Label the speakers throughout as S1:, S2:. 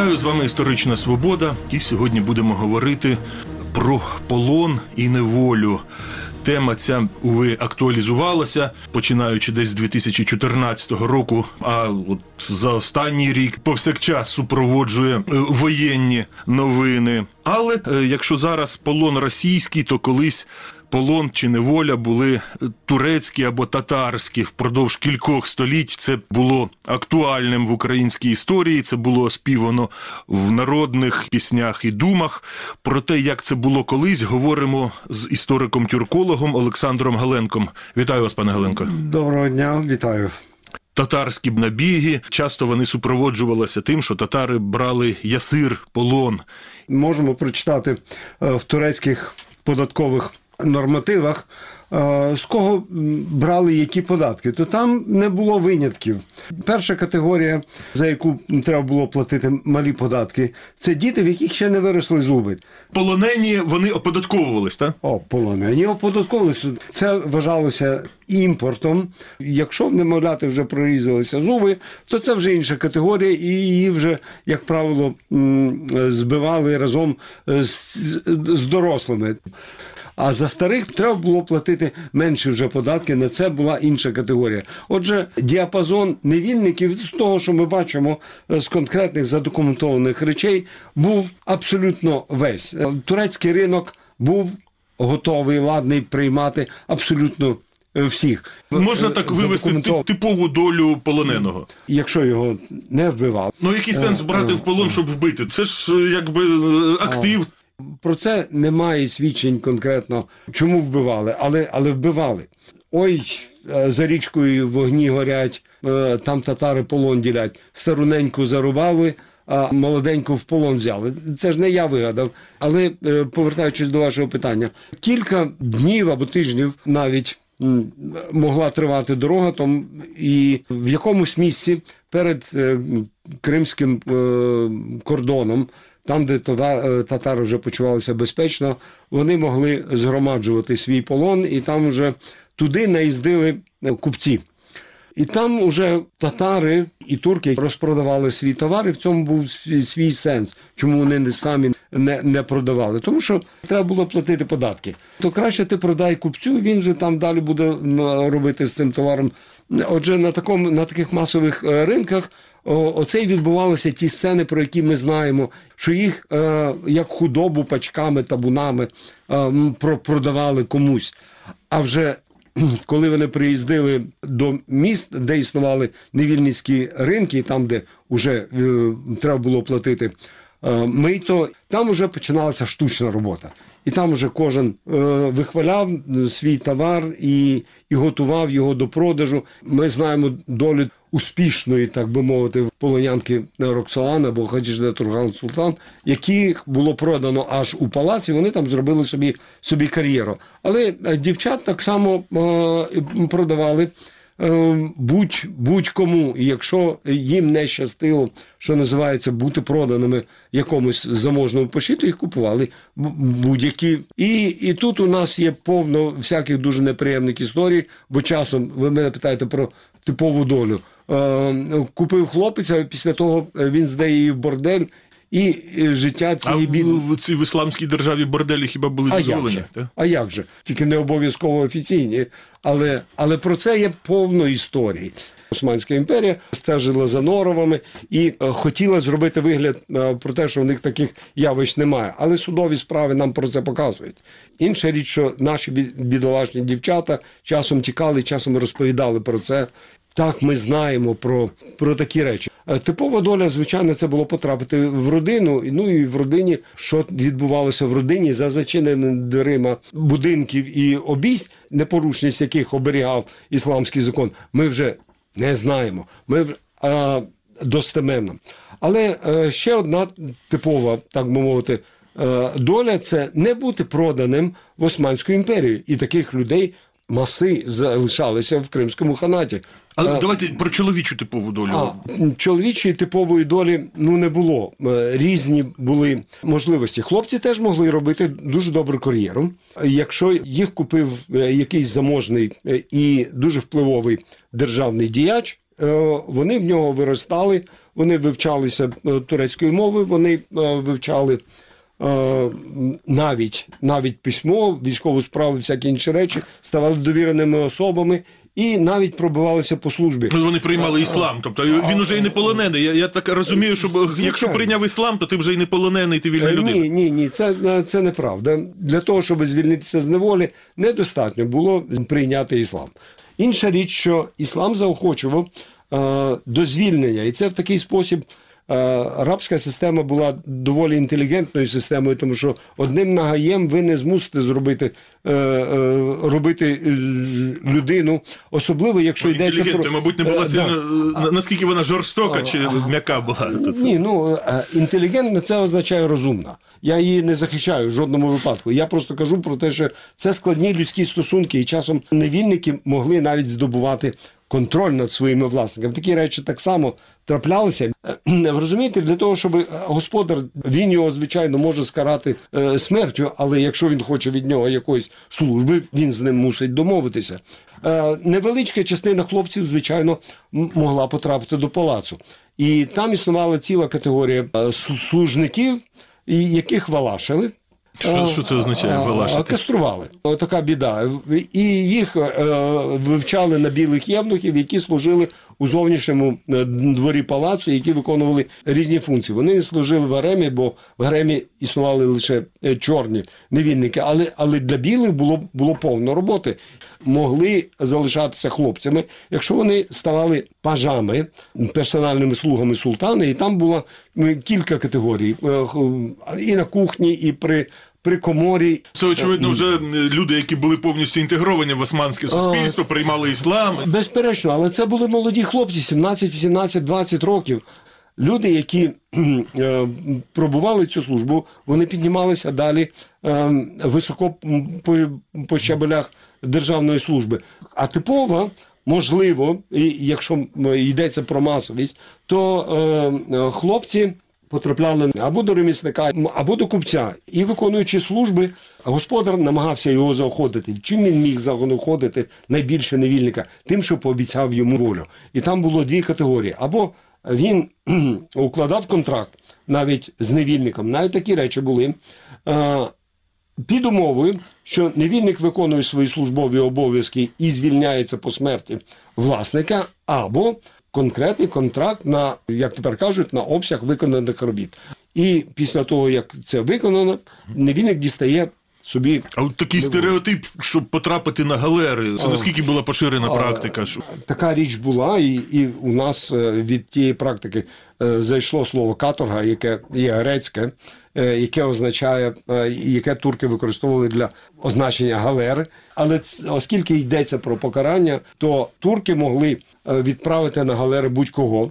S1: Вітаю з вами історична свобода. І сьогодні будемо говорити про полон і неволю. Тема ця уви актуалізувалася, починаючи десь з 2014 року. А от за останній рік повсякчас супроводжує е, воєнні новини. Але е, якщо зараз полон російський, то колись полон чи неволя були турецькі або татарські впродовж кількох століть. Це було актуальним в українській історії. Це було оспівано в народних піснях і думах. Про те, як це було колись, говоримо з істориком-тюркологом Олександром Галенком. Вітаю вас, пане Галенко.
S2: Доброго дня, вітаю.
S1: Татарські набіги часто вони супроводжувалися тим, що татари брали ясир, полон.
S2: Можемо прочитати е, в турецьких податкових нормативах, е, з кого брали які податки, то там не було винятків. Перша категорія, за яку треба було платити малі податки, це діти, в яких ще не виросли зуби.
S1: Полонені вони оподатковувались, так?
S2: О, полонені оподатковувалися. Це вважалося імпортом. Якщо в немовляти вже прорізалися зуби, то це вже інша категорія, і її вже, як правило, збивали разом з, з дорослими. А за старих треба було платити менше вже податки. На це була інша категорія. Отже, діапазон невільників з того, що ми бачимо е, з конкретних задокументованих речей, був абсолютно весь. Е, Турецький ринок був готовий, ладний приймати абсолютно е, всіх.
S1: Можна так вивести типову долю полоненого.
S2: Якщо його не вбивав,
S1: Ну який сенс брати в полон, щоб вбити? Це ж якби актив.
S2: Про це немає свідчень конкретно, чому вбивали, але, але вбивали. Ой, е, за річкою вогні горять, е, там татари полон ділять. Старуненьку зарубали, а молоденьку в полон взяли. Це ж не я вигадав. Але е, повертаючись до вашого питання, кілька днів або тижнів навіть. Могла тривати дорога, там і в якомусь місці перед кримським кордоном там, де е, татари вже почувалися безпечно, вони могли згромаджувати свій полон, і там вже туди наїздили е, купці. І там уже татари і турки розпродавали свій товар, і в цьому був свій, сенс, чому вони не самі не, не продавали. Тому що треба було платити податки. То краще ти продай купцю, він же там далі буде робити з цим товаром. Отже, на такому на таких масових е, ринках оце й відбувалися ті сцени, про які ми знаємо, що їх е, як худобу пачками, табунами е, про, продавали комусь. А вже коли вони приїздили до міст, де існували невільницькі ринки, там, де вже е, треба було платити е, мито, там вже починалася штучна робота. І там вже кожен е, вихваляв свій товар і, і готував його до продажу. Ми знаємо долю успішної, так би мовити, полонянки Роксолан або Хаджіжде Турган Султан, яких було продано аж у палаці. Вони там зробили собі, собі кар'єру. Але е, дівчат так само е, продавали. Е, Будь, будь-кому, і якщо їм не щастило, що називається бути проданими якомусь заможному пошиту, їх купували будь-які. І, і тут у нас є повно всяких дуже неприємних історій, бо часом ви мене питаєте про типову долю. Е, купив хлопець, а після того він здає її в бордель, і е, життя цієї бідної.
S1: в цій в ісламській державі борделі хіба були дозволені? та?
S2: А як же? Тільки не обов'язково офіційні. Але, але про це є повно історії. Османська імперія стежила за норовами і е, хотіла зробити вигляд е, про те, що в них таких явищ немає. Але судові справи нам про це показують. Інша річ, що наші бі- бідолашні дівчата часом тікали, часом розповідали про це. Так, ми знаємо про, про такі речі. Е, Типова доля, звичайно, це було потрапити в родину. Ну і в родині, що відбувалося в родині за зачиненими дверима будинків і обійсть, непорушність яких оберігав ісламський закон, ми вже не знаємо. Ми а, достеменно. Але е, ще одна типова, так би мовити, е, доля це не бути проданим в Османську імперію. І таких людей маси залишалися в Кримському ханаті.
S1: Але
S2: Е,
S1: давайте про чоловічу типову долю.
S2: а, чоловічої типової долі ну не було. Е, Різні були можливості. Хлопці теж могли робити дуже добру кар'єру. Якщо їх купив е, якийсь заможний і дуже впливовий державний діяч, Вони в нього виростали, вони вивчалися турецької мови, вони вивчали навіть, навіть письмо, військову справу, всякі інші речі, ставали довіреними особами і навіть пробивалися по службі.
S1: Ну, вони приймали іслам. Тобто він уже і не полонений. Я, я так розумію, що якщо прийняв іслам, то ти вже і не полонений, ти вільна
S2: Е,
S1: людина.
S2: Ні, ні, ні, це, е, це неправда. Для того, щоб звільнитися з неволі, недостатньо було прийняти іслам. Інша річ, що іслам заохочував е, до звільнення, і це в такий спосіб. Е, Арабська система була доволі інтелігентною системою, тому що одним нагаєм ви не змусите зробити е, е, робити людину, особливо якщо йдеться про
S1: мабуть, не була
S2: да.
S1: сильно. на- Наскільки вона жорстока чи м'яка була? Тут.
S2: Ні, ну інтелігентна це означає розумна. Я її не захищаю в жодному випадку. Я просто кажу про те, що це складні людські стосунки, і часом невільники могли навіть здобувати контроль над своїми власниками. Такі речі так само траплялися. Е, розумієте, для того, щоб е, господар він його звичайно може скарати е, смертю, але якщо він хоче від нього якоїсь служби, він з ним мусить домовитися. Невеличка частина хлопців, звичайно, могла потрапити до палацу. І там існувала ціла категорія служників, яких валашили.
S1: Що- що це означає,
S2: А, Кастрували. Така біда. І їх е, вивчали на білих євнухів, які служили у зовнішньому е, дворі палацу, які виконували різні функції. Вони не служили в гаремі, бо в гаремі існували лише е, чорні невільники, але, але для білих було, було повно роботи. Могли залишатися хлопцями, якщо вони ставали пажами, персональними слугами султана, і там було м, кілька категорій: і на кухні, і при, при коморі.
S1: Це очевидно вже люди, які були повністю інтегровані в османське суспільство, приймали іслам.
S2: Безперечно, але це були молоді хлопці, 17, 18, 20 років. Люди, які е, пробували цю службу, вони піднімалися далі е, високо по, по щабелях державної служби. А типова, можливо, і якщо йдеться про масовість, то е, е, хлопці. Потрапляли або до ремісника, або до купця. І виконуючи служби, господар намагався його заохотити. Чим він міг заохотити найбільше невільника? Тим, що пообіцяв йому волю. І там було дві категорії. Або він укладав контракт навіть з невільником, навіть такі речі були. е, Під умовою, що невільник виконує свої службові обов'язки і звільняється по смерті власника, або конкретний контракт на, як тепер кажуть, на обсяг виконаних робіт. І після того, як це виконано, невільник дістає собі
S1: А от такий стереотип, щоб потрапити на галери, це наскільки була поширена практика? Що...
S2: така річ була, і, і у нас е, від тієї практики е, зайшло слово каторга, яке є грецьке, е, яке означає, е, яке турки використовували для означення галери. Але оскільки йдеться про покарання, то турки могли е, відправити на галери будь-кого.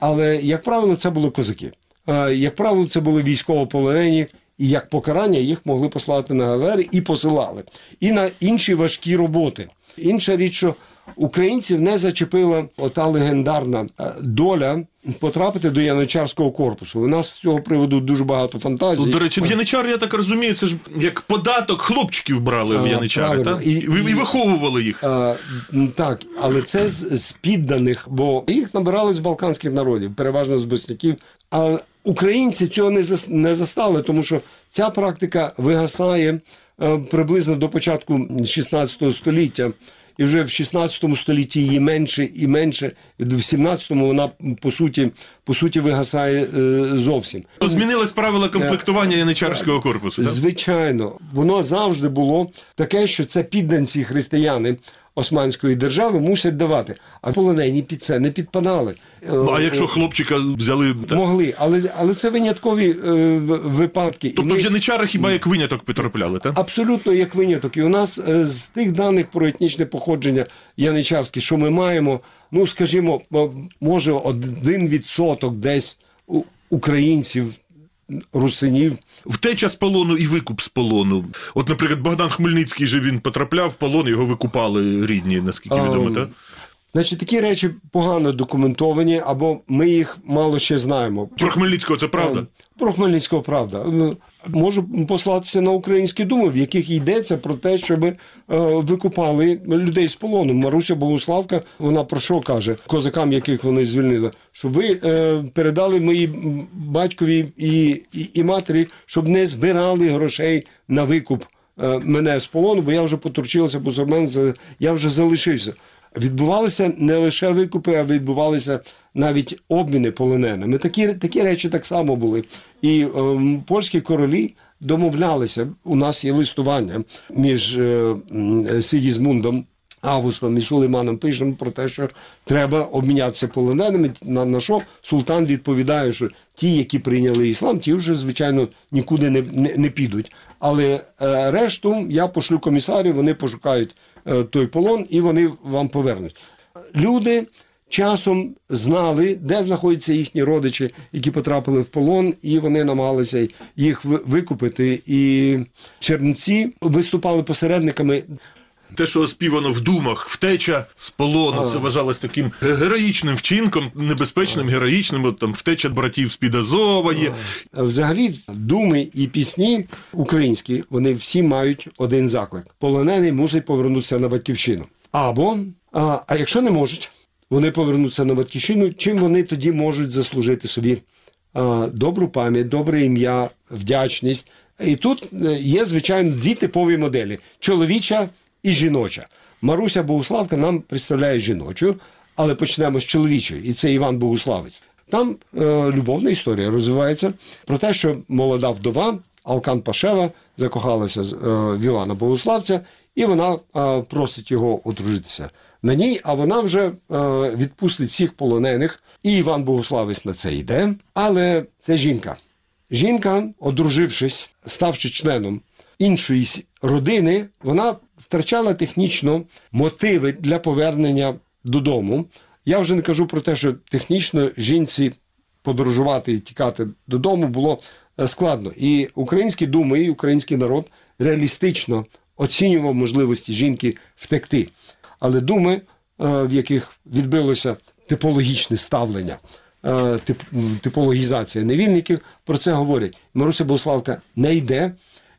S2: Але, як правило, це були козаки. Е, Як правило, це були військовополонені, і як покарання їх могли послати на галери і посилали. І на інші важкі роботи. Інша річ, що українців не зачепила ота легендарна е, доля потрапити до яничарського корпусу. У нас з цього приводу дуже багато фантазій.
S1: До речі, в Яничар, я так розумію, це ж як податок хлопчиків брали в
S2: А,
S1: Яничари, так?
S2: І-
S1: І, і, виховували їх.
S2: А, так, але це з, з підданих, бо їх набирали з балканських народів, переважно з босняків. А українці цього не, зас, не застали, тому що ця практика вигасає приблизно до початку 16 століття. І вже в 16 столітті її менше і менше, в 17-му вона по суті, по суті вигасає е, зовсім.
S1: Змінились правила комплектування яничарського корпусу. так?
S2: Звичайно, воно завжди було таке, що це підданці християни Османської держави мусять давати. А полонені під це не підпадали.
S1: Ну, А
S2: Е,
S1: якщо хлопчика взяли. Так?
S2: могли, але, але це виняткові е, випадки.
S1: Тобто
S2: ми-
S1: в Яничара хіба як виняток потрапляли, так?
S2: Абсолютно як виняток. І у нас е, з тих даних про етнічне походження яничарське, що ми маємо, ну скажімо, може один відсоток десь українців, русинів.
S1: Втеча з полону і викуп з полону. От, наприклад, Богдан Хмельницький же він потрапляв в полон, його викупали рідні, наскільки відомо, так?
S2: Значить, такі речі погано документовані, або ми їх мало ще знаємо.
S1: Про Хмельницького це правда?
S2: Про Хмельницького правда. Можу послатися на українські думи, в яких йдеться про те, щоб е, викупали людей з полону. Маруся Богуславка, вона про що каже козакам, яких вони звільнили? Щоб ви е, передали моїй батькові і, і, і матері, щоб не збирали грошей на викуп е, мене з полону, бо я вже потурчився, бо за- я вже залишився. Відбувалися не лише викупи, а відбувалися навіть обміни полоненими. Такі, такі речі так само були. І ем, польські королі домовлялися. У нас є листування між е, м, Сигізмундом Августом і Сулейманом пишемо про те, що треба обмінятися полоненими. На, на що султан відповідає, що ті, які прийняли іслам, ті вже, звичайно, нікуди не, не, не підуть. Але е, решту я пошлю комісарів, вони пошукають е, той полон і вони вам повернуть. Люди часом знали, де знаходяться їхні родичі, які потрапили в полон, і вони намагалися їх викупити. І чернці виступали посередниками
S1: Те, що оспівано в думах, втеча з полону, це вважалось таким героїчним вчинком, небезпечним, героїчним. От там втеча братів з-під Азова є.
S2: Взагалі, думи і пісні українські, вони всі мають один заклик: полонений мусить повернутися на батьківщину. Або, а, а якщо не можуть, вони повернуться на батьківщину. Чим вони тоді можуть заслужити собі а, добру пам'ять, добре ім'я, вдячність. І тут е, є, звичайно, дві типові моделі: чоловіча і жіноча. Маруся Богуславка нам представляє жіночу, але почнемо з чоловічої, і це Іван Богуславець. Там е, любовна історія розвивається про те, що молода вдова Алкан Пашева закохалася з, е, в Івана Богуславця, і вона е, просить його одружитися на ній, а вона вже е, відпустить всіх полонених. І Іван Богуславець на це йде. Але це жінка. Жінка, одружившись, ставши членом іншої родини, вона втрачала технічно мотиви для повернення додому. Я вже не кажу про те, що технічно жінці подорожувати і тікати додому було е, складно. І українські думи, і український народ реалістично оцінював можливості жінки втекти. Але думи, е, в яких відбилося типологічне ставлення, е, тип- типологізація невільників, про це говорять. Маруся Богославка не йде,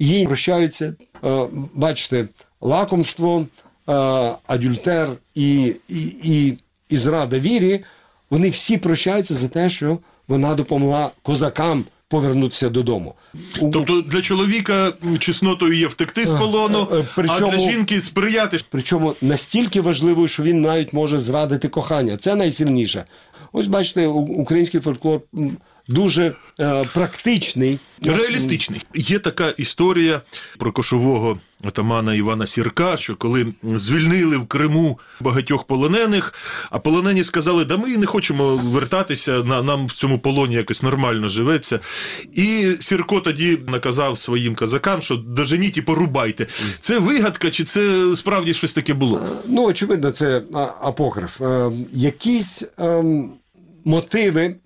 S2: їй прощаються, е, бачите, лакомство, е, адюльтер і, і, і, і зрада вірі, вони всі прощаються за те, що вона допомогла козакам повернутися додому.
S1: Тобто для чоловіка чеснотою є втекти з полону,
S2: е, причому-
S1: а для жінки сприяти.
S2: Причому настільки важливою, що він навіть може зрадити кохання. Це найсильніше. Ось бачите, український фольклор дуже е, практичний.
S1: Реалістичний. Є така історія про кошового отамана Івана Сірка, що коли звільнили в Криму багатьох полонених, а полонені сказали, да ми не хочемо вертатися, нам в цьому полоні якось нормально живеться. І Сірко тоді наказав своїм казакам, що доженіть і порубайте. Це вигадка, чи це справді щось таке було?
S2: Ну, очевидно, це апокриф. Е, якісь ем, мотиви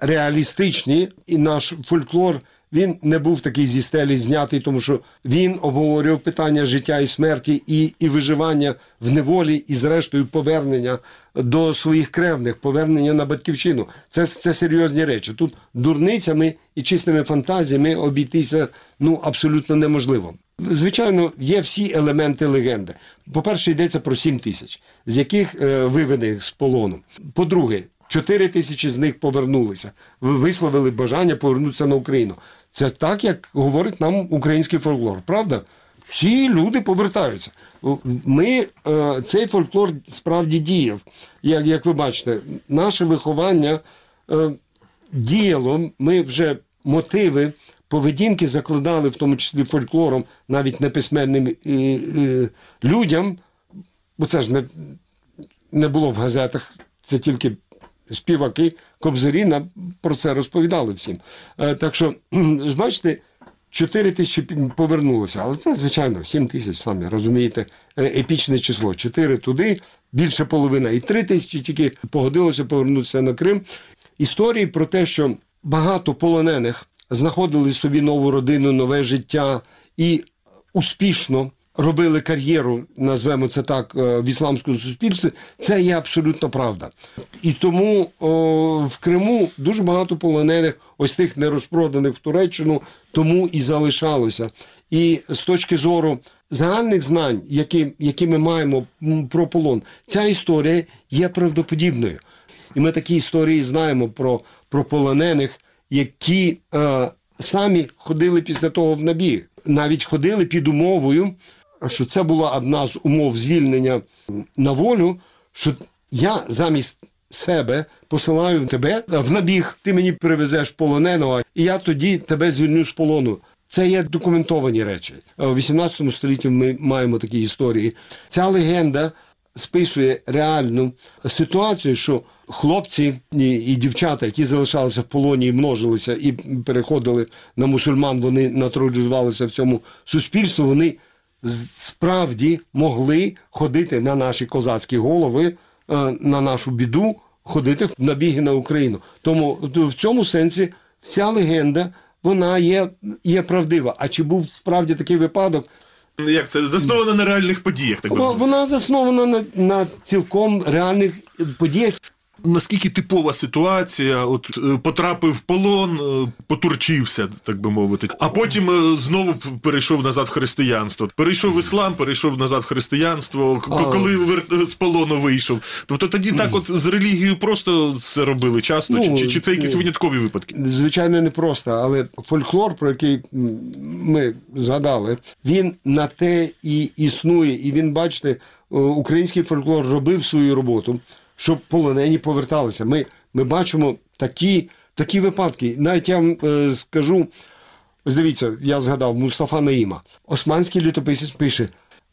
S2: реалістичні, і наш фольклор. Він не був такий зі стелі знятий, тому що він обговорював питання життя і смерті, і, і виживання в неволі, і, зрештою, повернення до своїх кревних, повернення на батьківщину. Це, це серйозні речі. Тут дурницями і чистими фантазіями обійтися ну, абсолютно неможливо. Звичайно, є всі елементи легенди. По-перше, йдеться про 7 тисяч, з яких е, виведених з полону. По-друге, 4 тисячі з них повернулися, висловили бажання повернутися на Україну. Це так, як говорить нам український фольклор, правда? Всі люди повертаються. Ми, е, цей фольклор справді діяв. Як, як ви бачите, наше виховання е, діяло, ми вже мотиви поведінки закладали, в тому числі фольклором, навіть неписьменним людям, бо це ж не, не було в газетах, це тільки співаки, кобзарі нам про це розповідали всім. Е, так що, бачите, 4 тисячі повернулося, але це, звичайно, 7 тисяч, самі розумієте, е, епічне число. 4 туди, більше половина, і 3 тисячі тільки погодилося повернутися на Крим. Історії про те, що багато полонених знаходили собі нову родину, нове життя і успішно робили кар'єру, назвемо це так, е, в ісламському суспільстві, це є абсолютно правда. І тому о, в Криму дуже багато полонених, ось тих нерозпроданих в Туреччину, тому і залишалося. І з точки зору загальних знань, які, які ми маємо про полон, ця історія є правдоподібною. І ми такі історії знаємо про, про полонених, які е, самі ходили після того в набіг. Навіть ходили під умовою, що це була одна з умов звільнення на волю, що я замість себе посилаю тебе в набіг, ти мені привезеш полоненого, і я тоді тебе звільню з полону. Це є документовані речі. У 18 столітті ми маємо такі історії. Ця легенда списує реальну ситуацію, що хлопці і, дівчата, які залишалися в полоні і множилися і переходили на мусульман, вони натуралізувалися в цьому суспільстві, вони справді могли ходити на наші козацькі голови, е, на нашу біду, ходити в набіги на Україну. Тому в цьому сенсі ця легенда вона є, є правдива. А чи був справді такий випадок?
S1: Як це засновано на реальних подіях, так би
S2: вона заснована на, на цілком реальних подіях.
S1: Наскільки типова ситуація, от е, потрапив в полон, е, потурчився, так би мовити, а потім е, знову перейшов назад в християнство. Перейшов в іслам, перейшов назад в християнство, коли з полону вийшов. Тобто тоді так, от з релігією просто це робили часто,
S2: Ну,
S1: чи, чи, це якісь виняткові випадки?
S2: Звичайно, не просто, але фольклор, про який ми згадали, він на те і існує. І він, бачите, український фольклор робив свою роботу, щоб полонені поверталися. Ми, ми бачимо такі, такі випадки. Навіть я вам е, скажу. Ось дивіться, я згадав Мустафа Наїма. Османський літописець пише: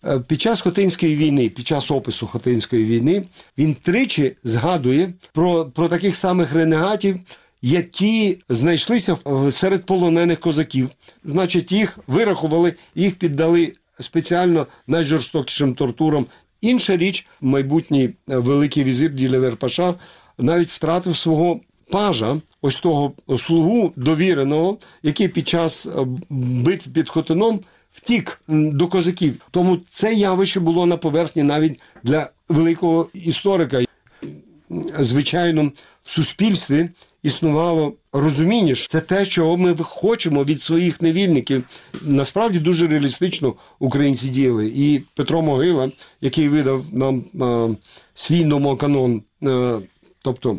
S2: е, під час Хотинської війни, під час опису Хотинської війни, він тричі згадує про, про таких самих ренегатів, які знайшлися серед полонених козаків. Значить, їх вирахували, їх піддали спеціально найжорстокішим тортурам. Інша річ, майбутній е, великий візир Ділевер Паша навіть втратив свого пажа, ось того слугу довіреного, який під час е, битв під Хотином втік до козаків. Тому це явище було на поверхні навіть для великого історика. Звичайно, в суспільстві існувало розуміння, що це те, чого ми хочемо від своїх невільників. Насправді дуже реалістично українці діяли. І Петро Могила, який видав нам е, свій номоканон, е, тобто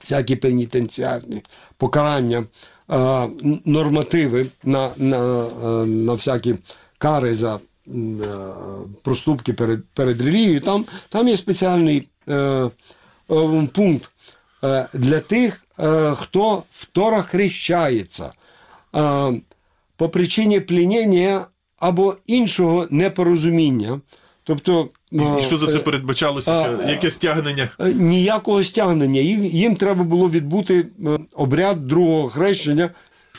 S2: всякі пенітенціарні покарання, е, нормативи на, на, е, на всякі кари за е, проступки перед, перед релігією. Там, там є спеціальний е, е, пункт для тих, е, хто второхрещається хрещається по причині плінення або іншого непорозуміння. Тобто,
S1: І
S2: е,
S1: що за це
S2: е,
S1: передбачалося? Яке- стягнення?
S2: Е, ніякого стягнення. Їм, їм треба було відбути е, обряд другого хрещення.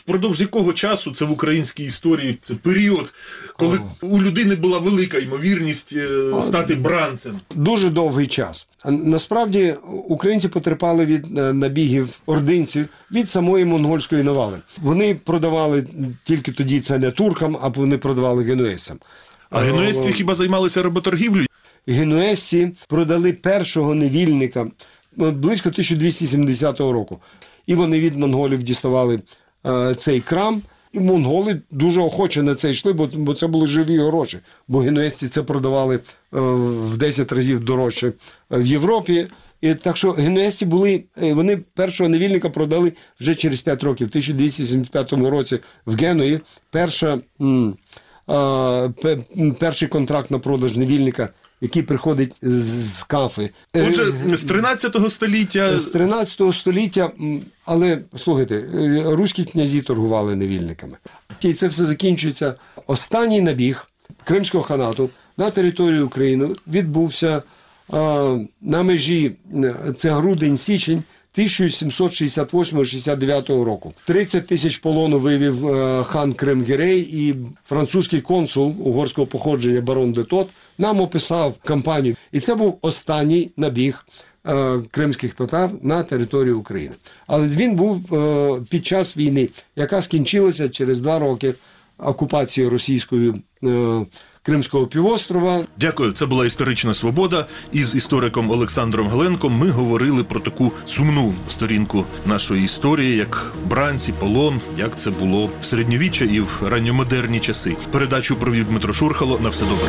S1: Впродовж якого часу це в українській історії це період, коли у людини була велика ймовірність е, стати бранцем.
S2: Дуже довгий час. Насправді українці потерпали від е, набігів ординців від самої монгольської навали. Вони продавали тільки тоді це не туркам, а вони продавали генуезцям.
S1: А генуезці хіба займалися работоргівлею?
S2: генуезці продали першого невільника е, близько 1270 року. І вони від монголів діставали е, цей крам. І монголи дуже охоче на це йшли, бо, це були живі гроші. Бо генуезці це продавали е, в 10 разів дорожче е, в Європі. І так що генуезці були, е, вони першого невільника продали вже через 5 років. В 1275 році в Генуї перша, перший контракт на продаж невільника, який приходить з кафи. Е,
S1: Отже, з 13 століття
S2: з 13 століття, але слухайте, е, руські князі торгували невільниками. І це все закінчується. Останній набіг Кримського ханату на територію України відбувся а, на межі е, це грудень-січень 1768-69 року. 30 тисяч полону вивів е, хан Кремгерей і французький консул угорського походження барон де Тот нам описав кампанію. І це був останній набіг е, кримських татар на територію України. Але він був е, під час війни, яка скінчилася через два роки окупації російською Кримського півострова.
S1: Дякую, це була історична свобода. Із істориком Олександром Геленком ми говорили про таку сумну сторінку нашої історії, як бранці, полон, як це було в середньовіччя і в ранньомодерні часи. Передачу провів Дмитро Шурхало. На все добре.